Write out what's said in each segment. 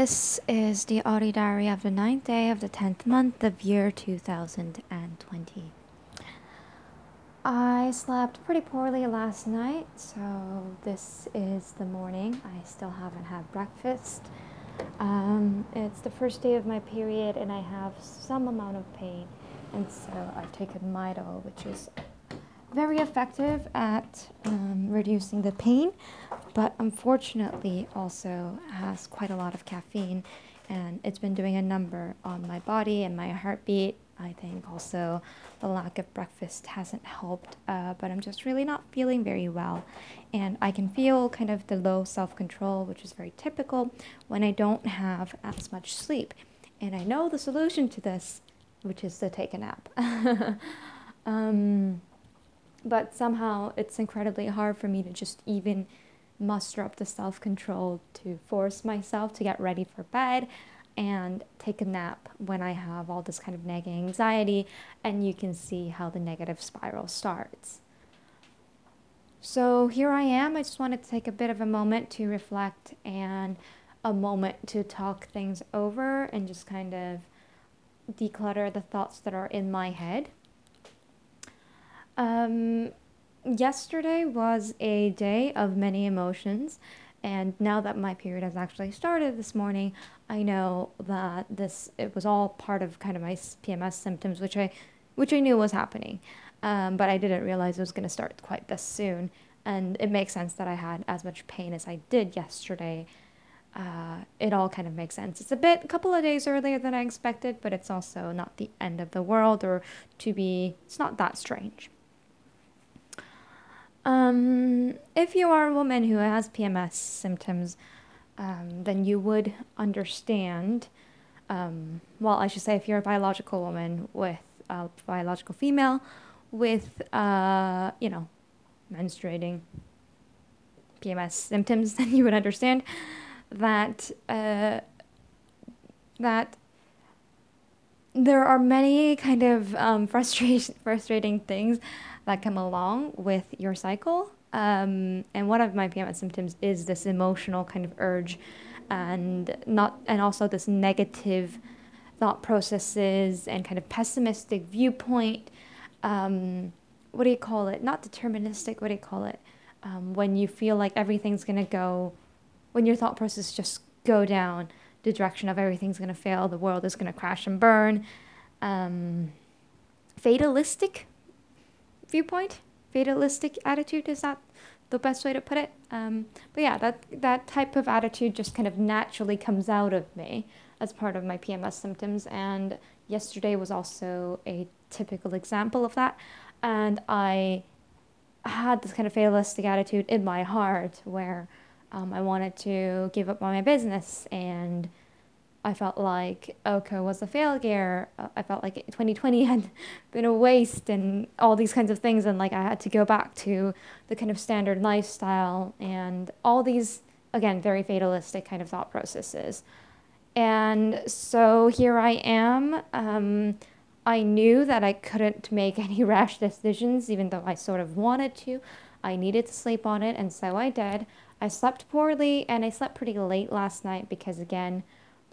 This is the audio diary of the ninth day of the tenth month of year 2020. I slept pretty poorly last night, so this is the morning. I still haven't had breakfast. Um, it's the first day of my period, and I have some amount of pain, and so I've taken Midol, which is very effective at um, reducing the pain, but unfortunately also has quite a lot of caffeine and it's been doing a number on my body and my heartbeat. I think also the lack of breakfast hasn't helped, uh, but I'm just really not feeling very well. And I can feel kind of the low self control, which is very typical when I don't have as much sleep. And I know the solution to this, which is to take a nap. um, but somehow it's incredibly hard for me to just even muster up the self control to force myself to get ready for bed and take a nap when I have all this kind of nagging anxiety, and you can see how the negative spiral starts. So here I am. I just wanted to take a bit of a moment to reflect and a moment to talk things over and just kind of declutter the thoughts that are in my head. Um, yesterday was a day of many emotions. And now that my period has actually started this morning, I know that this it was all part of kind of my PMS symptoms, which I, which I knew was happening, um, but I didn't realize it was going to start quite this soon. And it makes sense that I had as much pain as I did yesterday. Uh, it all kind of makes sense. It's a bit, a couple of days earlier than I expected, but it's also not the end of the world, or to be, it's not that strange. Um, if you are a woman who has PMS symptoms, um, then you would understand. Um, well, I should say, if you're a biological woman with a biological female with, uh, you know, menstruating PMS symptoms, then you would understand that uh, that there are many kind of um, frustration, frustrating things that come along with your cycle. Um, and one of my PMS symptoms is this emotional kind of urge, and not, and also this negative thought processes and kind of pessimistic viewpoint. Um, what do you call it? Not deterministic. What do you call it? Um, when you feel like everything's gonna go, when your thought process just go down the direction of everything's gonna fail, the world is gonna crash and burn. Um, fatalistic viewpoint, fatalistic attitude. Is that the best way to put it? Um, but yeah, that that type of attitude just kind of naturally comes out of me as part of my PMS symptoms. And yesterday was also a typical example of that. And I had this kind of fatalistic attitude in my heart where um, I wanted to give up on my business and I felt like Oko was a failure. Uh, I felt like 2020 had been a waste and all these kinds of things. And like I had to go back to the kind of standard lifestyle and all these, again, very fatalistic kind of thought processes. And so here I am. Um, I knew that I couldn't make any rash decisions, even though I sort of wanted to. I needed to sleep on it, and so I did. I slept poorly, and I slept pretty late last night because, again,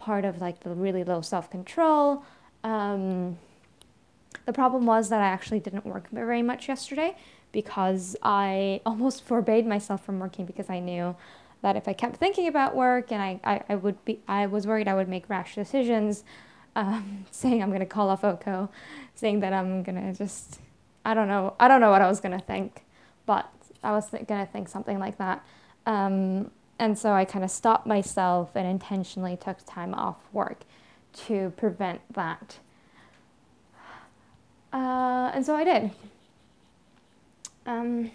part of like the really low self-control. Um, the problem was that I actually didn't work very much yesterday because I almost forbade myself from working because I knew that if I kept thinking about work and I, I, I would be, I was worried I would make rash decisions, um, saying I'm going to call off Oko, saying that I'm going to just, I don't know, I don't know what I was going to think, but I was th- going to think something like that. Um, and so I kind of stopped myself and intentionally took time off work to prevent that. Uh, and so I did. Um,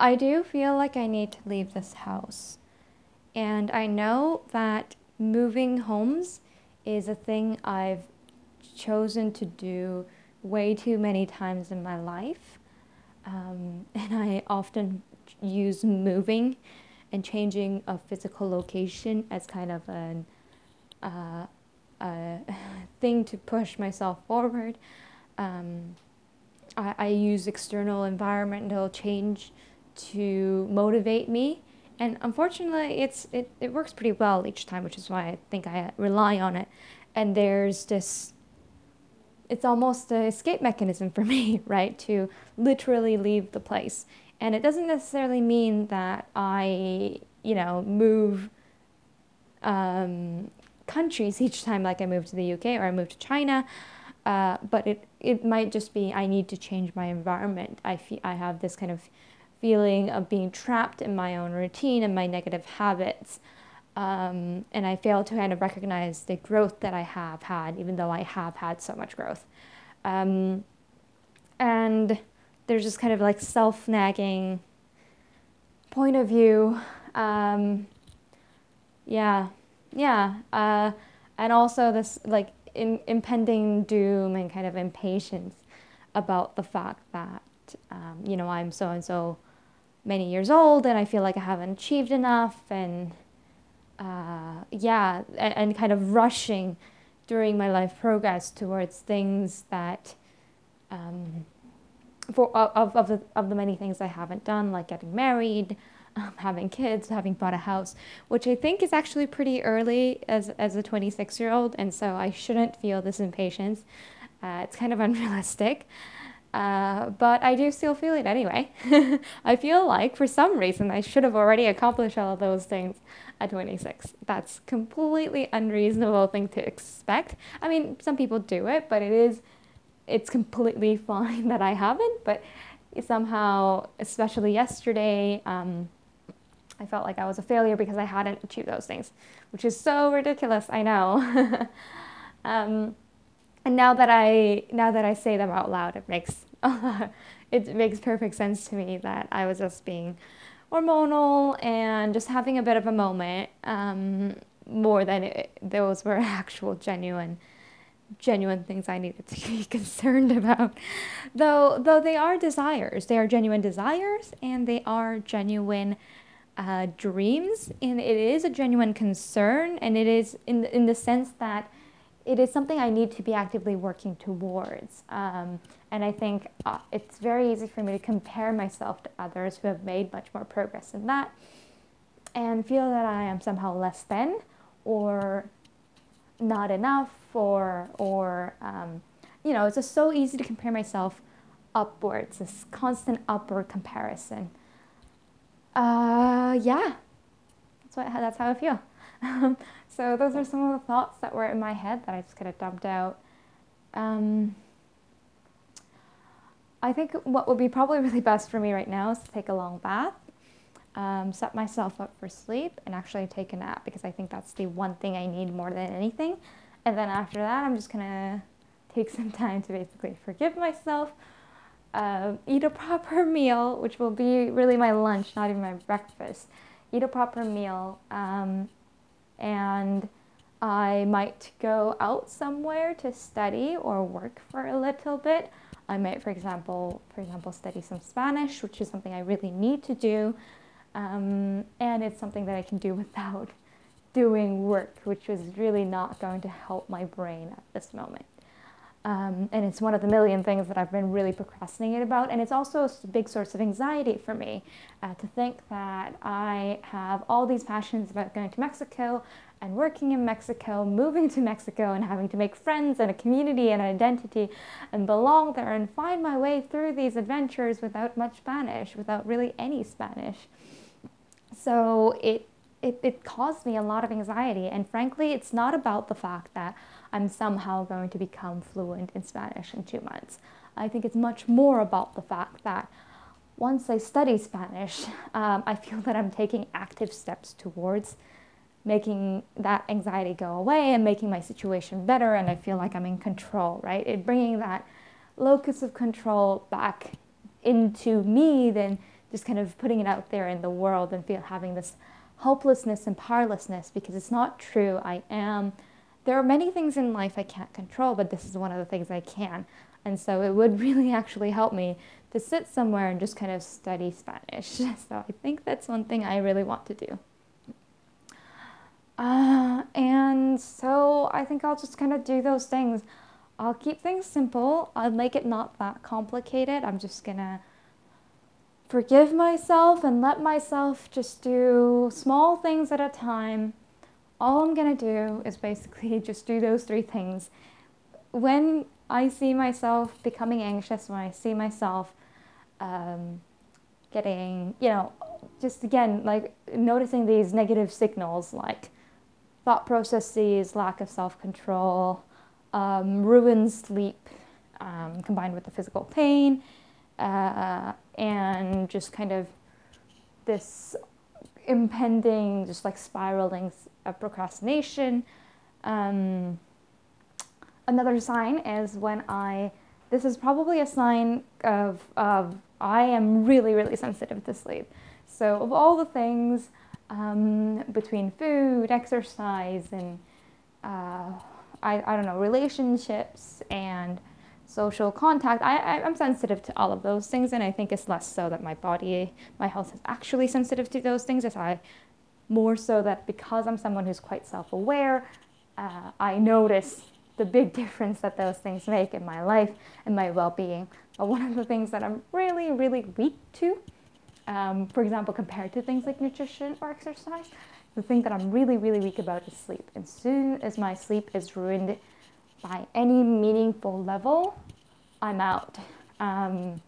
I do feel like I need to leave this house. And I know that moving homes is a thing I've chosen to do way too many times in my life. Um, and I often use moving and changing a physical location as kind of an, uh, a thing to push myself forward. Um, I, I use external environmental change to motivate me and unfortunately, it's it, it works pretty well each time, which is why I think I rely on it. And there's this it's almost an escape mechanism for me, right? To literally leave the place. And it doesn't necessarily mean that I, you know, move um, countries each time, like I move to the UK or I move to China. Uh, but it, it might just be I need to change my environment. I, fe- I have this kind of feeling of being trapped in my own routine and my negative habits. Um, and I fail to kind of recognize the growth that I have had, even though I have had so much growth. Um, and there's just kind of like self nagging point of view. Um, yeah, yeah. Uh, and also this like in, impending doom and kind of impatience about the fact that, um, you know, I'm so and so many years old and I feel like I haven't achieved enough and uh, yeah, and, and, kind of rushing during my life progress towards things that, um, for of, of, the, of the many things I haven't done, like getting married, um, having kids, having bought a house, which I think is actually pretty early as, as a 26 year old, and so I shouldn't feel this impatience. Uh, it's kind of unrealistic. Uh, but I do still feel it anyway. I feel like for some reason I should have already accomplished all of those things at 26. That's completely unreasonable thing to expect. I mean, some people do it, but it is it's completely fine that I haven't. But somehow, especially yesterday, um, I felt like I was a failure because I hadn't achieved those things, which is so ridiculous. I know. um, and now that I now that I say them out loud, it makes it makes perfect sense to me that I was just being hormonal and just having a bit of a moment um, more than it, those were actual genuine genuine things I needed to be concerned about. Though though they are desires, they are genuine desires and they are genuine uh, dreams, and it is a genuine concern, and it is in in the sense that it is something I need to be actively working towards. Um, and I think uh, it's very easy for me to compare myself to others who have made much more progress in that and feel that I am somehow less than or not enough or, or um, you know, it's just so easy to compare myself upwards, this constant upward comparison. Uh, yeah, that's, what, that's how I feel. so those are some of the thoughts that were in my head that I just kind of dumped out. Um, I think what would be probably really best for me right now is to take a long bath, um, set myself up for sleep, and actually take a nap because I think that's the one thing I need more than anything. And then after that, I'm just gonna take some time to basically forgive myself, uh, eat a proper meal, which will be really my lunch, not even my breakfast. Eat a proper meal, um, and I might go out somewhere to study or work for a little bit. I might, for example, for example, study some Spanish, which is something I really need to do, um, and it's something that I can do without doing work, which was really not going to help my brain at this moment. Um, and it's one of the million things that I've been really procrastinating about. And it's also a big source of anxiety for me uh, to think that I have all these passions about going to Mexico and working in Mexico, moving to Mexico, and having to make friends and a community and an identity and belong there and find my way through these adventures without much Spanish, without really any Spanish. So it it, it caused me a lot of anxiety. And frankly, it's not about the fact that I'm somehow going to become fluent in Spanish in two months. I think it's much more about the fact that once I study Spanish, um, I feel that I'm taking active steps towards making that anxiety go away and making my situation better. And I feel like I'm in control, right? It bringing that locus of control back into me, then just kind of putting it out there in the world and feel having this helplessness and powerlessness because it's not true. I am. There are many things in life I can't control, but this is one of the things I can. And so it would really actually help me to sit somewhere and just kind of study Spanish. So I think that's one thing I really want to do. Uh, and so I think I'll just kind of do those things. I'll keep things simple. I'll make it not that complicated. I'm just gonna forgive myself and let myself just do small things at a time. All I'm going to do is basically just do those three things. When I see myself becoming anxious, when I see myself um, getting, you know, just again, like noticing these negative signals like thought processes, lack of self control, um, ruined sleep um, combined with the physical pain, uh, and just kind of this impending, just like spiraling of procrastination. Um, another sign is when I, this is probably a sign of, of I am really, really sensitive to sleep. So, of all the things um, between food, exercise, and uh, I, I don't know, relationships and social contact. I, am sensitive to all of those things, and I think it's less so that my body, my health is actually sensitive to those things. It's I more so that because I'm someone who's quite self aware, uh, I notice the big difference that those things make in my life and my well being. But one of the things that I'm really, really weak to, um, for example, compared to things like nutrition or exercise, the thing that I'm really, really weak about is sleep. As soon as my sleep is ruined by any meaningful level, I'm out. Um,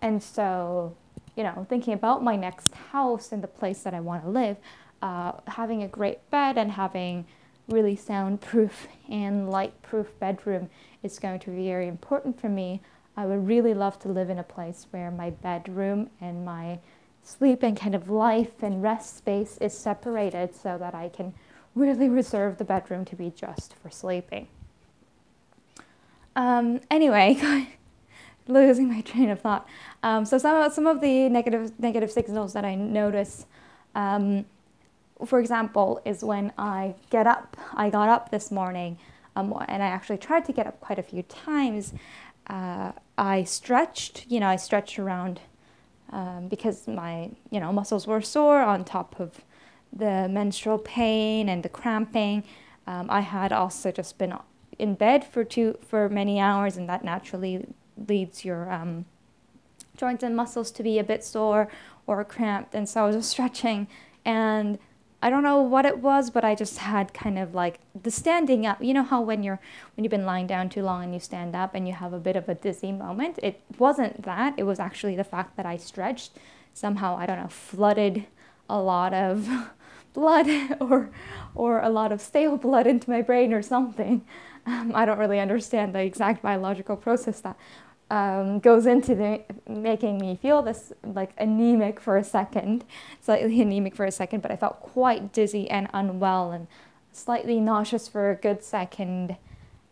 and so, you know, thinking about my next house and the place that I want to live, uh, having a great bed and having really soundproof and light-proof bedroom is going to be very important for me. I would really love to live in a place where my bedroom and my sleep and kind of life and rest space is separated so that I can really reserve the bedroom to be just for sleeping. Um, anyway, losing my train of thought. Um, so some of, some of the negative negative signals that I notice, um, for example, is when I get up. I got up this morning, um, and I actually tried to get up quite a few times. Uh, I stretched, you know, I stretched around um, because my, you know, muscles were sore on top of the menstrual pain and the cramping. Um, I had also just been in bed for two for many hours, and that naturally leads your um, joints and muscles to be a bit sore or cramped. And so I was just stretching, and I don't know what it was, but I just had kind of like the standing up. You know how when you're when you've been lying down too long and you stand up and you have a bit of a dizzy moment. It wasn't that. It was actually the fact that I stretched somehow. I don't know, flooded a lot of blood or or a lot of stale blood into my brain or something. Um, I don't really understand the exact biological process that um, goes into the, making me feel this like anemic for a second, slightly anemic for a second, but I felt quite dizzy and unwell and slightly nauseous for a good second.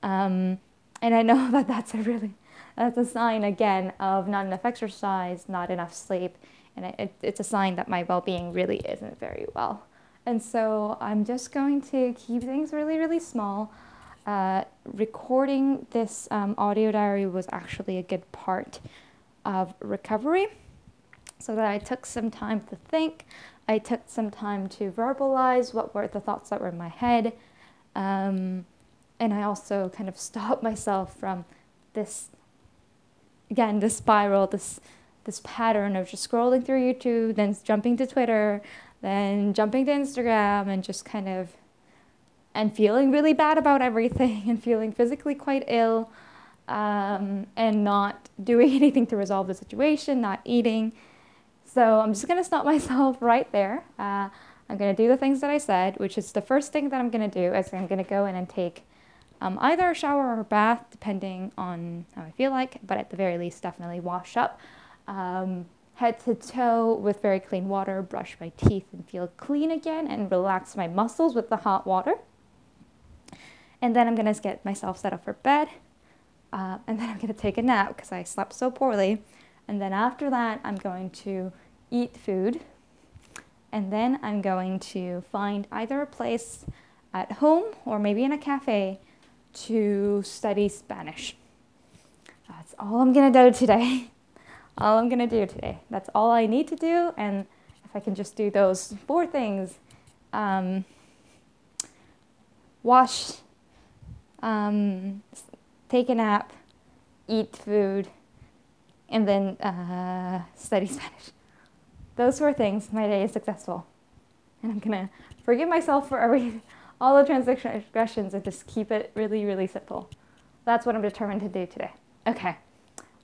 Um, and I know that that's a really that's a sign again of not enough exercise, not enough sleep, and it, it's a sign that my well-being really isn't very well. And so I'm just going to keep things really, really small. Uh, recording this um, audio diary was actually a good part of recovery so that I took some time to think. I took some time to verbalize what were the thoughts that were in my head. Um, and I also kind of stopped myself from this, again, this spiral, this, this pattern of just scrolling through YouTube, then jumping to Twitter, then jumping to Instagram, and just kind of and feeling really bad about everything and feeling physically quite ill um, and not doing anything to resolve the situation, not eating. So I'm just going to stop myself right there. Uh, I'm going to do the things that I said, which is the first thing that I'm going to do is I'm going to go in and take um, either a shower or a bath, depending on how I feel like, but at the very least, definitely wash up. Um, head to toe with very clean water, brush my teeth and feel clean again, and relax my muscles with the hot water. And then I'm going to get myself set up for bed. Uh, and then I'm going to take a nap because I slept so poorly. And then after that, I'm going to eat food. And then I'm going to find either a place at home or maybe in a cafe to study Spanish. That's all I'm going to do today. all I'm going to do today. That's all I need to do. And if I can just do those four things um, wash um, take a nap, eat food, and then uh, study Spanish. those four things, my day is successful. And I'm gonna forgive myself for every all the transgressions and just keep it really, really simple. That's what I'm determined to do today. Okay.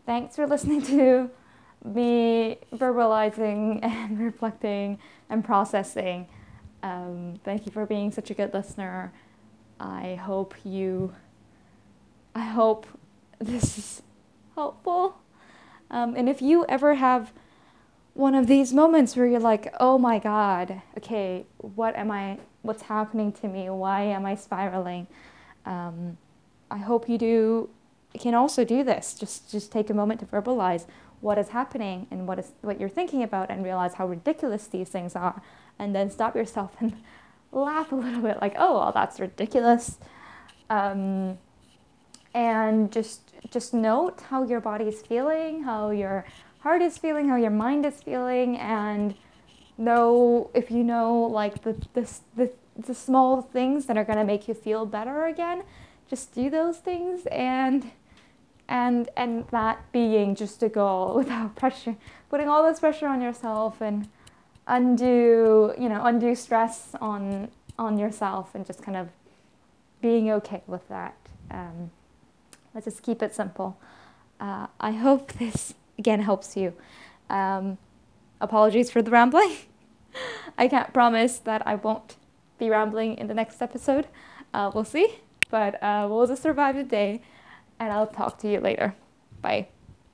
Thanks for listening to me verbalizing and reflecting and processing. Um, thank you for being such a good listener. I hope you, I hope this is helpful. Um, and if you ever have one of these moments where you're like, oh my God, okay, what am I, what's happening to me? Why am I spiraling? Um, I hope you do, can also do this. Just, just take a moment to verbalize what is happening and what is what you're thinking about and realize how ridiculous these things are and then stop yourself and laugh a little bit like oh well that's ridiculous. Um, and just just note how your body is feeling how your heart is feeling how your mind is feeling and know if you know like the the, the, the small things that are going to make you feel better again just do those things and and and that being just a goal without pressure putting all this pressure on yourself and undo you know undo stress on on yourself and just kind of being okay with that. Um, let's just keep it simple. Uh, i hope this again helps you. Um, apologies for the rambling. I can't promise that i won't be rambling in the next episode. Uh, we'll see. But uh, we'll just survive the day and I'll talk to you later. Bye.